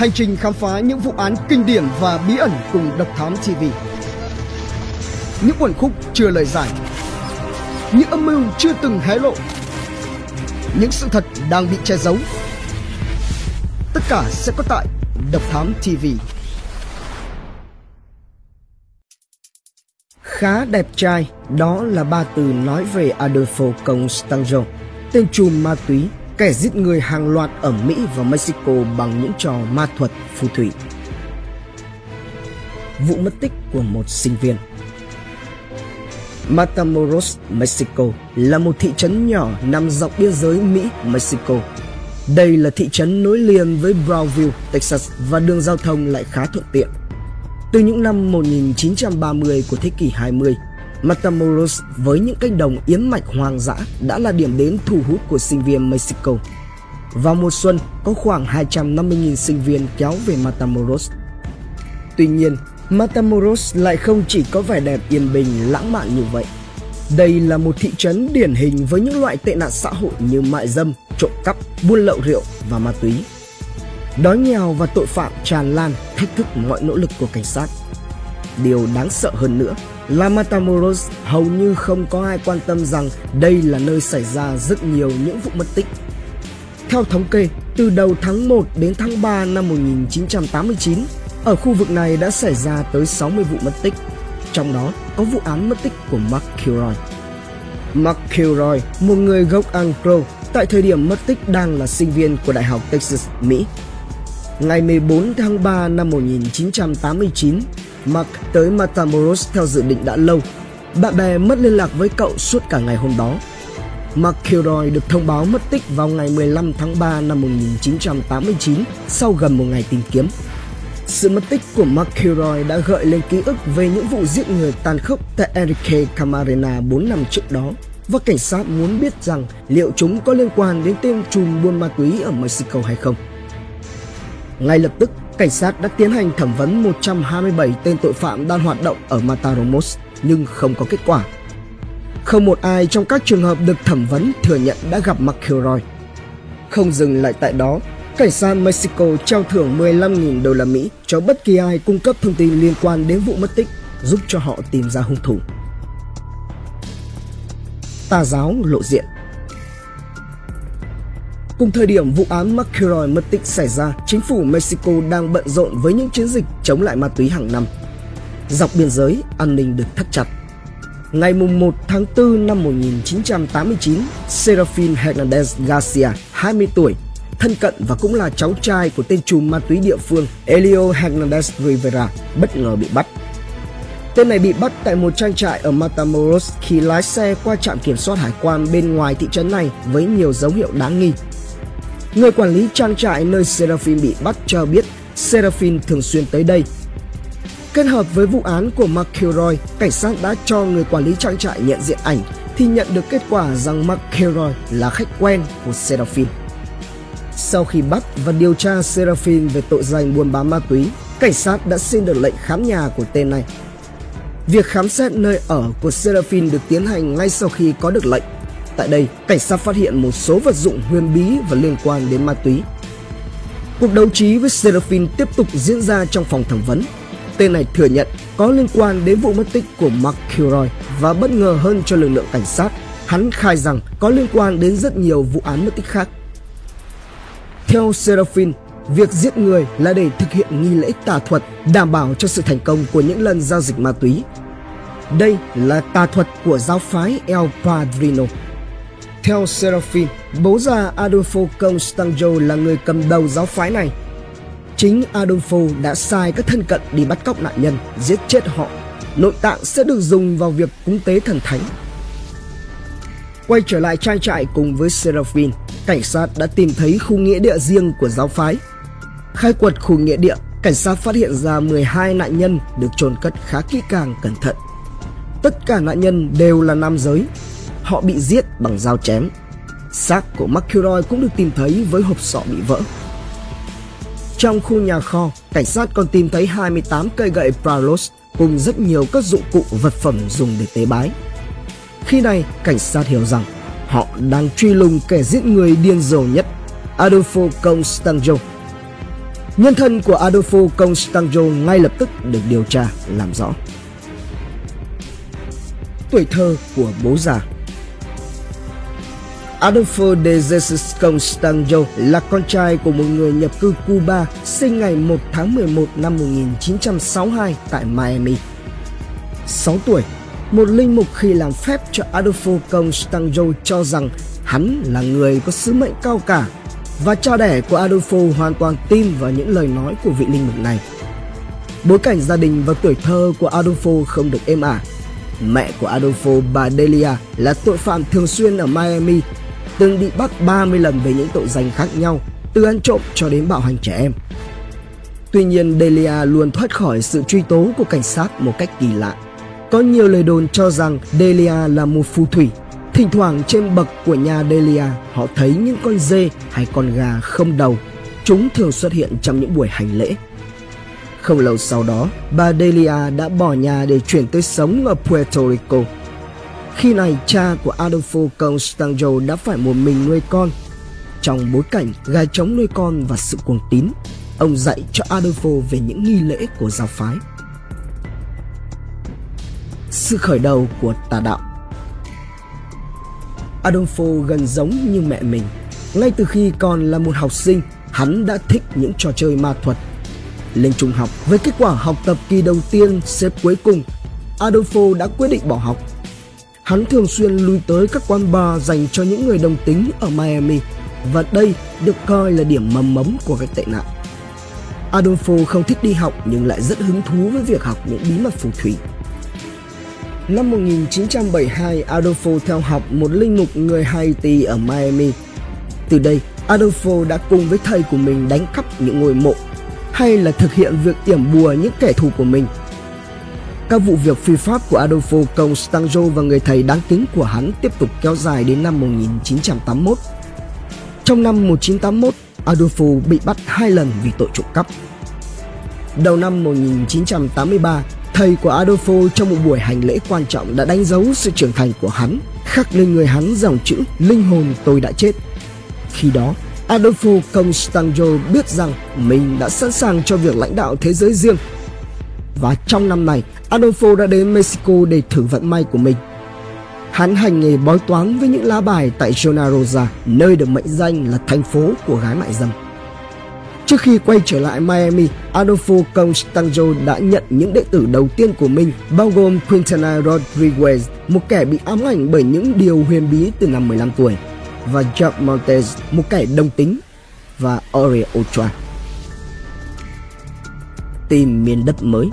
Hành trình khám phá những vụ án kinh điển và bí ẩn cùng Độc Thám TV. Những quần khúc chưa lời giải. Những âm mưu chưa từng hé lộ. Những sự thật đang bị che giấu. Tất cả sẽ có tại Độc Thám TV. Khá đẹp trai, đó là ba từ nói về Adolfo Constanzo, tên trùm ma túy kẻ giết người hàng loạt ở Mỹ và Mexico bằng những trò ma thuật phù thủy. Vụ mất tích của một sinh viên Matamoros, Mexico là một thị trấn nhỏ nằm dọc biên giới Mỹ-Mexico. Đây là thị trấn nối liền với Brownsville, Texas và đường giao thông lại khá thuận tiện. Từ những năm 1930 của thế kỷ 20, Matamoros với những cánh đồng yến mạch hoang dã đã là điểm đến thu hút của sinh viên Mexico. Vào mùa xuân, có khoảng 250.000 sinh viên kéo về Matamoros. Tuy nhiên, Matamoros lại không chỉ có vẻ đẹp yên bình lãng mạn như vậy. Đây là một thị trấn điển hình với những loại tệ nạn xã hội như mại dâm, trộm cắp, buôn lậu rượu và ma túy. Đói nghèo và tội phạm tràn lan thách thức mọi nỗ lực của cảnh sát. Điều đáng sợ hơn nữa La Matamoros hầu như không có ai quan tâm rằng đây là nơi xảy ra rất nhiều những vụ mất tích. Theo thống kê, từ đầu tháng 1 đến tháng 3 năm 1989, ở khu vực này đã xảy ra tới 60 vụ mất tích, trong đó có vụ án mất tích của Mark Kilroy. Mark Kilroy, một người gốc Anglo, tại thời điểm mất tích đang là sinh viên của Đại học Texas, Mỹ. Ngày 14 tháng 3 năm 1989, Mark tới Matamoros theo dự định đã lâu. Bạn bè mất liên lạc với cậu suốt cả ngày hôm đó. Mark Kilroy được thông báo mất tích vào ngày 15 tháng 3 năm 1989 sau gần một ngày tìm kiếm. Sự mất tích của Mark Kilroy đã gợi lên ký ức về những vụ giết người tàn khốc tại Enrique Camarena 4 năm trước đó và cảnh sát muốn biết rằng liệu chúng có liên quan đến tên trùm buôn ma túy ở Mexico hay không. Ngay lập tức, cảnh sát đã tiến hành thẩm vấn 127 tên tội phạm đang hoạt động ở Matamoros nhưng không có kết quả. Không một ai trong các trường hợp được thẩm vấn thừa nhận đã gặp McElroy. Không dừng lại tại đó, cảnh sát Mexico trao thưởng 15.000 đô la Mỹ cho bất kỳ ai cung cấp thông tin liên quan đến vụ mất tích, giúp cho họ tìm ra hung thủ. Tà giáo lộ diện Cùng thời điểm vụ án McElroy mất tích xảy ra, chính phủ Mexico đang bận rộn với những chiến dịch chống lại ma túy hàng năm. Dọc biên giới, an ninh được thắt chặt. Ngày 1 tháng 4 năm 1989, Serafin Hernandez Garcia, 20 tuổi, thân cận và cũng là cháu trai của tên trùm ma túy địa phương Elio Hernandez Rivera, bất ngờ bị bắt. Tên này bị bắt tại một trang trại ở Matamoros khi lái xe qua trạm kiểm soát hải quan bên ngoài thị trấn này với nhiều dấu hiệu đáng nghi. Người quản lý trang trại nơi Seraphim bị bắt cho biết Seraphim thường xuyên tới đây. Kết hợp với vụ án của Mark cảnh sát đã cho người quản lý trang trại nhận diện ảnh thì nhận được kết quả rằng Mark là khách quen của Seraphim. Sau khi bắt và điều tra Seraphim về tội danh buôn bán ma túy, cảnh sát đã xin được lệnh khám nhà của tên này. Việc khám xét nơi ở của Seraphim được tiến hành ngay sau khi có được lệnh Tại đây, cảnh sát phát hiện một số vật dụng huyền bí và liên quan đến ma túy. Cuộc đấu trí với Seraphine tiếp tục diễn ra trong phòng thẩm vấn. Tên này thừa nhận có liên quan đến vụ mất tích của Mark Kilroy và bất ngờ hơn cho lực lượng cảnh sát, hắn khai rằng có liên quan đến rất nhiều vụ án mất tích khác. Theo Seraphine, việc giết người là để thực hiện nghi lễ tà thuật đảm bảo cho sự thành công của những lần giao dịch ma túy. Đây là tà thuật của giáo phái El Padrino theo Seraphim, bố già Adolfo Constanzo là người cầm đầu giáo phái này. Chính Adolfo đã sai các thân cận đi bắt cóc nạn nhân, giết chết họ. Nội tạng sẽ được dùng vào việc cúng tế thần thánh. Quay trở lại trang trại cùng với Seraphim, cảnh sát đã tìm thấy khu nghĩa địa riêng của giáo phái. Khai quật khu nghĩa địa, cảnh sát phát hiện ra 12 nạn nhân được chôn cất khá kỹ càng cẩn thận. Tất cả nạn nhân đều là nam giới, họ bị giết bằng dao chém. Xác của McElroy cũng được tìm thấy với hộp sọ bị vỡ. Trong khu nhà kho, cảnh sát còn tìm thấy 28 cây gậy Pralos cùng rất nhiều các dụng cụ vật phẩm dùng để tế bái. Khi này, cảnh sát hiểu rằng họ đang truy lùng kẻ giết người điên rồ nhất, Adolfo Constanzo. Nhân thân của Adolfo Constanzo ngay lập tức được điều tra làm rõ. Tuổi thơ của bố già Adolfo de Jesus Constanzo là con trai của một người nhập cư Cuba sinh ngày 1 tháng 11 năm 1962 tại Miami. 6 tuổi, một linh mục khi làm phép cho Adolfo Constanzo cho rằng hắn là người có sứ mệnh cao cả và cha đẻ của Adolfo hoàn toàn tin vào những lời nói của vị linh mục này. Bối cảnh gia đình và tuổi thơ của Adolfo không được êm ả. Mẹ của Adolfo, bà Delia, là tội phạm thường xuyên ở Miami, từng bị bắt 30 lần về những tội danh khác nhau, từ ăn trộm cho đến bạo hành trẻ em. Tuy nhiên, Delia luôn thoát khỏi sự truy tố của cảnh sát một cách kỳ lạ. Có nhiều lời đồn cho rằng Delia là một phù thủy Thỉnh thoảng trên bậc của nhà Delia họ thấy những con dê hay con gà không đầu. Chúng thường xuất hiện trong những buổi hành lễ. Không lâu sau đó, bà Delia đã bỏ nhà để chuyển tới sống ở Puerto Rico. Khi này, cha của Adolfo Constanzo đã phải một mình nuôi con. Trong bối cảnh gà trống nuôi con và sự cuồng tín, ông dạy cho Adolfo về những nghi lễ của giáo phái. Sự khởi đầu của tà đạo Adolfo gần giống như mẹ mình. Ngay từ khi còn là một học sinh, hắn đã thích những trò chơi ma thuật. Lên trung học, với kết quả học tập kỳ đầu tiên xếp cuối cùng, Adolfo đã quyết định bỏ học. Hắn thường xuyên lui tới các quán bar dành cho những người đồng tính ở Miami và đây được coi là điểm mầm mống của cái tệ nạn. Adolfo không thích đi học nhưng lại rất hứng thú với việc học những bí mật phù thủy Năm 1972, Adolfo theo học một linh mục người Haiti ở Miami. Từ đây, Adolfo đã cùng với thầy của mình đánh cắp những ngôi mộ hay là thực hiện việc yểm bùa những kẻ thù của mình. Các vụ việc phi pháp của Adolfo Constanzo và người thầy đáng kính của hắn tiếp tục kéo dài đến năm 1981. Trong năm 1981, Adolfo bị bắt hai lần vì tội trộm cắp. Đầu năm 1983, Thầy của Adolfo trong một buổi hành lễ quan trọng đã đánh dấu sự trưởng thành của hắn, khắc lên người hắn dòng chữ linh hồn tôi đã chết. Khi đó, Adolfo Constanzo biết rằng mình đã sẵn sàng cho việc lãnh đạo thế giới riêng. Và trong năm này, Adolfo đã đến Mexico để thử vận may của mình. Hắn hành nghề bói toán với những lá bài tại Zona Rosa, nơi được mệnh danh là thành phố của gái mại dâm. Trước khi quay trở lại Miami, Adolfo Constanzo đã nhận những đệ tử đầu tiên của mình, bao gồm Quintana Rodriguez, một kẻ bị ám ảnh bởi những điều huyền bí từ năm 15 tuổi, và Jack Montez, một kẻ đồng tính, và Aurea Ochoa. Tìm miền đất mới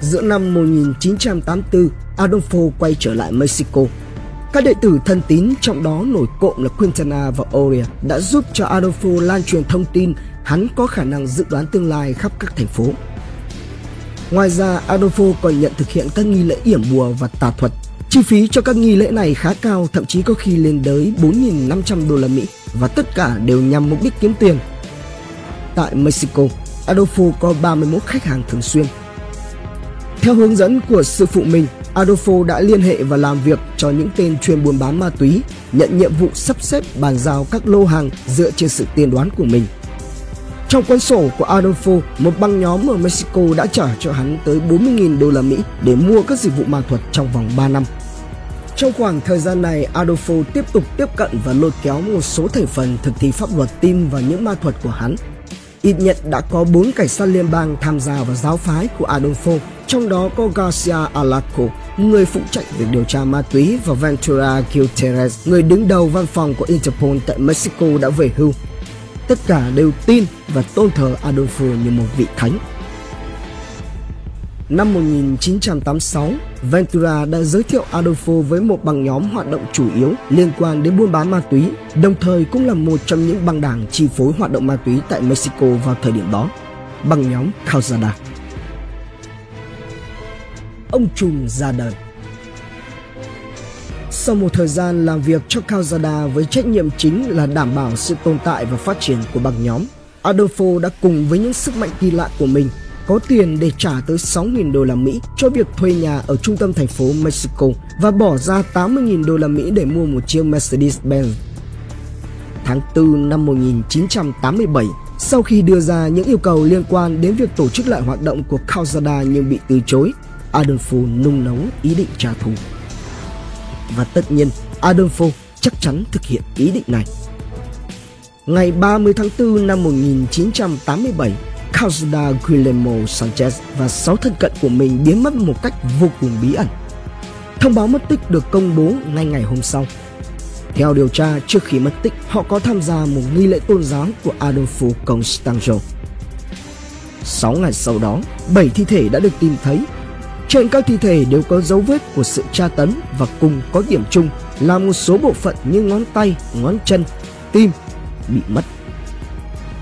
Giữa năm 1984, Adolfo quay trở lại Mexico các đệ tử thân tín trong đó nổi cộng là Quintana và Oria đã giúp cho Adolfo lan truyền thông tin hắn có khả năng dự đoán tương lai khắp các thành phố. Ngoài ra, Adolfo còn nhận thực hiện các nghi lễ yểm bùa và tà thuật. Chi phí cho các nghi lễ này khá cao, thậm chí có khi lên tới 4.500 đô la Mỹ và tất cả đều nhằm mục đích kiếm tiền. Tại Mexico, Adolfo có 31 khách hàng thường xuyên. Theo hướng dẫn của sư phụ mình, Adolfo đã liên hệ và làm việc cho những tên chuyên buôn bán ma túy, nhận nhiệm vụ sắp xếp bàn giao các lô hàng dựa trên sự tiên đoán của mình. Trong cuốn sổ của Adolfo, một băng nhóm ở Mexico đã trả cho hắn tới 40.000 đô la Mỹ để mua các dịch vụ ma thuật trong vòng 3 năm. Trong khoảng thời gian này, Adolfo tiếp tục tiếp cận và lôi kéo một số thành phần thực thi pháp luật tin vào những ma thuật của hắn Ít nhất đã có 4 cảnh sát liên bang tham gia vào giáo phái của Adolfo, trong đó có Garcia Alaco, người phụ trách việc điều tra ma túy và Ventura Gutierrez, người đứng đầu văn phòng của Interpol tại Mexico đã về hưu. Tất cả đều tin và tôn thờ Adolfo như một vị thánh. Năm 1986, Ventura đã giới thiệu Adolfo với một băng nhóm hoạt động chủ yếu liên quan đến buôn bán ma túy, đồng thời cũng là một trong những băng đảng chi phối hoạt động ma túy tại Mexico vào thời điểm đó, băng nhóm Calzada. Ông trùm ra đời Sau một thời gian làm việc cho Calzada với trách nhiệm chính là đảm bảo sự tồn tại và phát triển của băng nhóm, Adolfo đã cùng với những sức mạnh kỳ lạ của mình có tiền để trả tới 6.000 đô la Mỹ cho việc thuê nhà ở trung tâm thành phố Mexico và bỏ ra 80.000 đô la Mỹ để mua một chiếc Mercedes-Benz. tháng 4 năm 1987 sau khi đưa ra những yêu cầu liên quan đến việc tổ chức lại hoạt động của Calzada nhưng bị từ chối, Adolfo nung nóng ý định trả thù. Và tất nhiên, Adolfo chắc chắn thực hiện ý định này. Ngày 30 tháng 4 năm 1987, Calzada Guillermo Sanchez và sáu thân cận của mình biến mất một cách vô cùng bí ẩn. Thông báo mất tích được công bố ngay ngày hôm sau. Theo điều tra, trước khi mất tích, họ có tham gia một nghi lễ tôn giáo của Adolfo Constanzo. Sáu ngày sau đó, bảy thi thể đã được tìm thấy. Trên các thi thể đều có dấu vết của sự tra tấn và cùng có điểm chung là một số bộ phận như ngón tay, ngón chân, tim bị mất.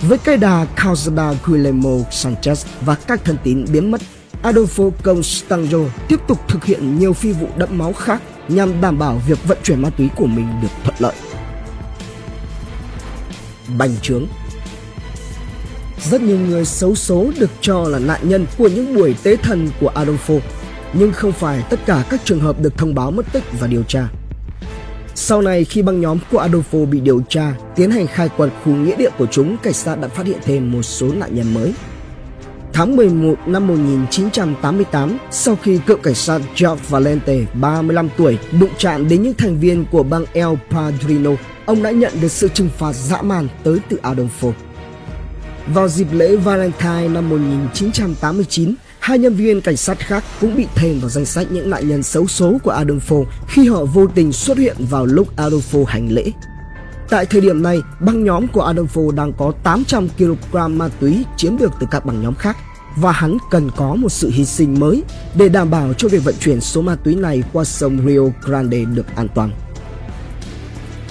Với cây đà Calzada Guillermo Sanchez và các thân tín biến mất, Adolfo Constanzo tiếp tục thực hiện nhiều phi vụ đẫm máu khác nhằm đảm bảo việc vận chuyển ma túy của mình được thuận lợi. Bành trướng Rất nhiều người xấu số được cho là nạn nhân của những buổi tế thần của Adolfo, nhưng không phải tất cả các trường hợp được thông báo mất tích và điều tra. Sau này khi băng nhóm của Adolfo bị điều tra, tiến hành khai quật khu nghĩa địa của chúng, cảnh sát đã phát hiện thêm một số nạn nhân mới. Tháng 11 năm 1988, sau khi cựu cảnh sát George Valente, 35 tuổi, đụng chạm đến những thành viên của băng El Padrino, ông đã nhận được sự trừng phạt dã man tới từ Adolfo. Vào dịp lễ Valentine năm 1989, hai nhân viên cảnh sát khác cũng bị thêm vào danh sách những nạn nhân xấu số của Adolfo khi họ vô tình xuất hiện vào lúc Adolfo hành lễ. Tại thời điểm này, băng nhóm của Adolfo đang có 800 kg ma túy chiếm được từ các băng nhóm khác và hắn cần có một sự hy sinh mới để đảm bảo cho việc vận chuyển số ma túy này qua sông Rio Grande được an toàn.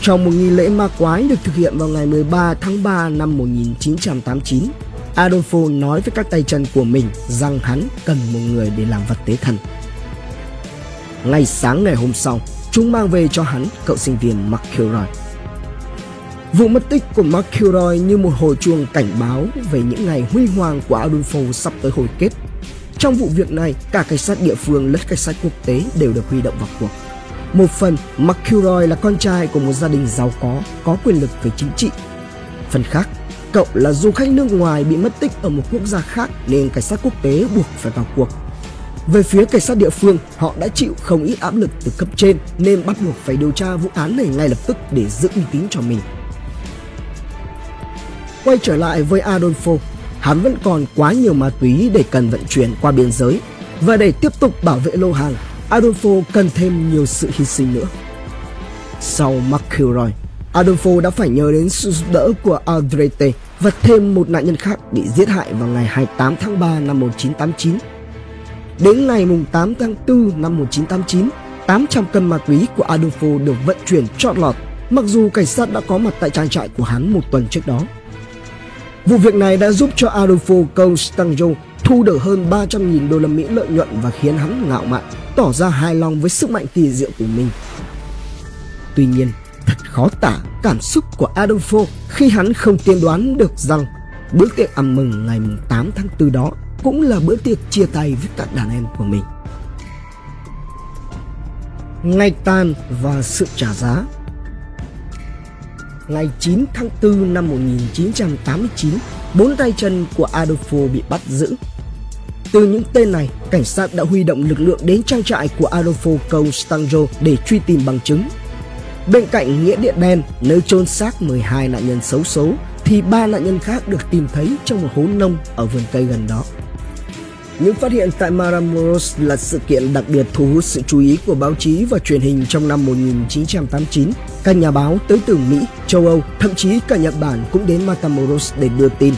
Trong một nghi lễ ma quái được thực hiện vào ngày 13 tháng 3 năm 1989, Adolfo nói với các tay chân của mình rằng hắn cần một người để làm vật tế thần. Ngay sáng ngày hôm sau, chúng mang về cho hắn cậu sinh viên McIlroy. Vụ mất tích của McIlroy như một hồi chuông cảnh báo về những ngày huy hoàng của Adolfo sắp tới hồi kết. Trong vụ việc này, cả cảnh sát địa phương lẫn cảnh sát quốc tế đều được huy động vào cuộc. Một phần, McIlroy là con trai của một gia đình giàu có, có quyền lực về chính trị. Phần khác, cậu là du khách nước ngoài bị mất tích ở một quốc gia khác nên cảnh sát quốc tế buộc phải vào cuộc. Về phía cảnh sát địa phương, họ đã chịu không ít áp lực từ cấp trên nên bắt buộc phải điều tra vụ án này ngay lập tức để giữ uy tín cho mình. Quay trở lại với Adolfo, hắn vẫn còn quá nhiều ma túy để cần vận chuyển qua biên giới và để tiếp tục bảo vệ lô hàng, Adolfo cần thêm nhiều sự hy sinh nữa. Sau McIlroy, Adolfo đã phải nhờ đến sự giúp đỡ của Aldrete và thêm một nạn nhân khác bị giết hại vào ngày 28 tháng 3 năm 1989. Đến ngày 8 tháng 4 năm 1989, 800 cân ma túy của Adolfo được vận chuyển chót lọt, mặc dù cảnh sát đã có mặt tại trang trại của hắn một tuần trước đó. Vụ việc này đã giúp cho Adolfo Constanzo thu được hơn 300.000 đô la Mỹ lợi nhuận và khiến hắn ngạo mạn, tỏ ra hài lòng với sức mạnh kỳ diệu của mình. Tuy nhiên, thật khó tả cảm xúc của Adolfo khi hắn không tiên đoán được rằng bữa tiệc ăn mừng ngày 8 tháng 4 đó cũng là bữa tiệc chia tay với các đàn em của mình. Ngày tan và sự trả giá ngày 9 tháng 4 năm 1989, bốn tay chân của Adolfo bị bắt giữ. Từ những tên này, cảnh sát đã huy động lực lượng đến trang trại của Adolfo Constanzo để truy tìm bằng chứng. Bên cạnh nghĩa địa đen, nơi chôn xác 12 nạn nhân xấu số, thì ba nạn nhân khác được tìm thấy trong một hố nông ở vườn cây gần đó. Những phát hiện tại Maramoros là sự kiện đặc biệt thu hút sự chú ý của báo chí và truyền hình trong năm 1989. Các nhà báo tới từ Mỹ, châu Âu, thậm chí cả Nhật Bản cũng đến Matamoros để đưa tin.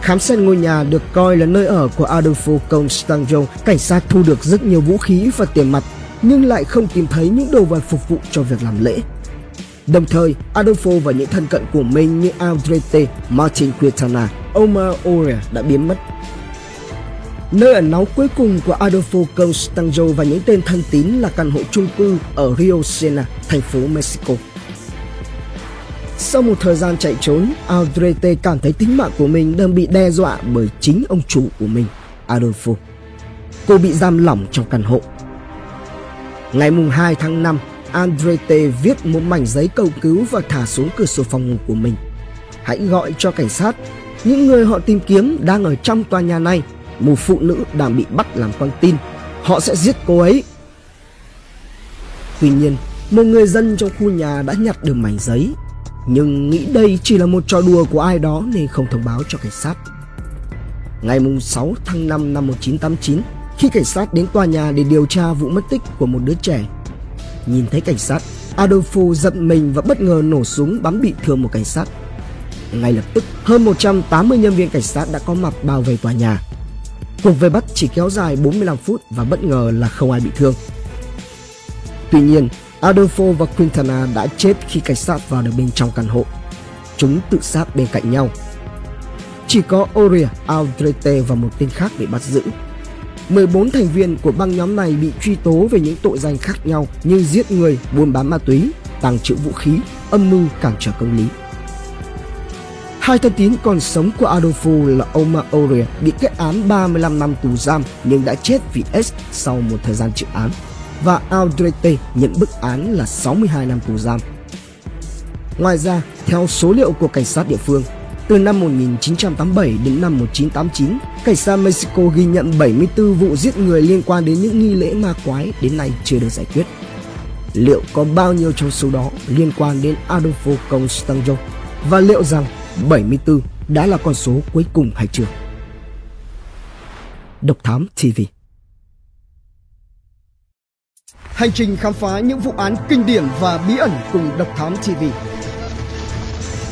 Khám xét ngôi nhà được coi là nơi ở của Adolfo Constanzo, cảnh sát thu được rất nhiều vũ khí và tiền mặt, nhưng lại không tìm thấy những đồ vật phục vụ cho việc làm lễ. Đồng thời, Adolfo và những thân cận của mình như Aldrete, Martin Quintana, Omar Oria đã biến mất Nơi ẩn náu cuối cùng của Adolfo Constanzo và những tên thân tín là căn hộ chung cư ở Rio Sena, thành phố Mexico. Sau một thời gian chạy trốn, Aldrete cảm thấy tính mạng của mình đang bị đe dọa bởi chính ông chủ của mình, Adolfo. Cô bị giam lỏng trong căn hộ. Ngày mùng 2 tháng 5, Andrete viết một mảnh giấy cầu cứu và thả xuống cửa sổ phòng ngủ của mình. Hãy gọi cho cảnh sát. Những người họ tìm kiếm đang ở trong tòa nhà này. Một phụ nữ đang bị bắt làm con tin. Họ sẽ giết cô ấy. Tuy nhiên, một người dân trong khu nhà đã nhặt được mảnh giấy nhưng nghĩ đây chỉ là một trò đùa của ai đó nên không thông báo cho cảnh sát. Ngày 6 tháng 5 năm 1989, khi cảnh sát đến tòa nhà để điều tra vụ mất tích của một đứa trẻ, nhìn thấy cảnh sát, Adolfo giận mình và bất ngờ nổ súng bắn bị thương một cảnh sát. Ngay lập tức, hơn 180 nhân viên cảnh sát đã có mặt bao vây tòa nhà. Cuộc vây bắt chỉ kéo dài 45 phút và bất ngờ là không ai bị thương. Tuy nhiên, Adolfo và Quintana đã chết khi cảnh sát vào được bên trong căn hộ. Chúng tự sát bên cạnh nhau. Chỉ có Oria, Aldrete và một tên khác bị bắt giữ. 14 thành viên của băng nhóm này bị truy tố về những tội danh khác nhau như giết người, buôn bán ma túy, tàng trữ vũ khí, âm mưu cản trở công lý. Hai thân tín còn sống của Adolfo là Omar Oria bị kết án 35 năm tù giam nhưng đã chết vì S sau một thời gian chịu án và Aldrete nhận bức án là 62 năm tù giam. Ngoài ra, theo số liệu của cảnh sát địa phương, từ năm 1987 đến năm 1989, cảnh sát Mexico ghi nhận 74 vụ giết người liên quan đến những nghi lễ ma quái đến nay chưa được giải quyết. Liệu có bao nhiêu trong số đó liên quan đến Adolfo Constanzo và liệu rằng 74 đã là con số cuối cùng hay chưa? Độc Thám TV Hành trình khám phá những vụ án kinh điển và bí ẩn cùng Độc Thám TV.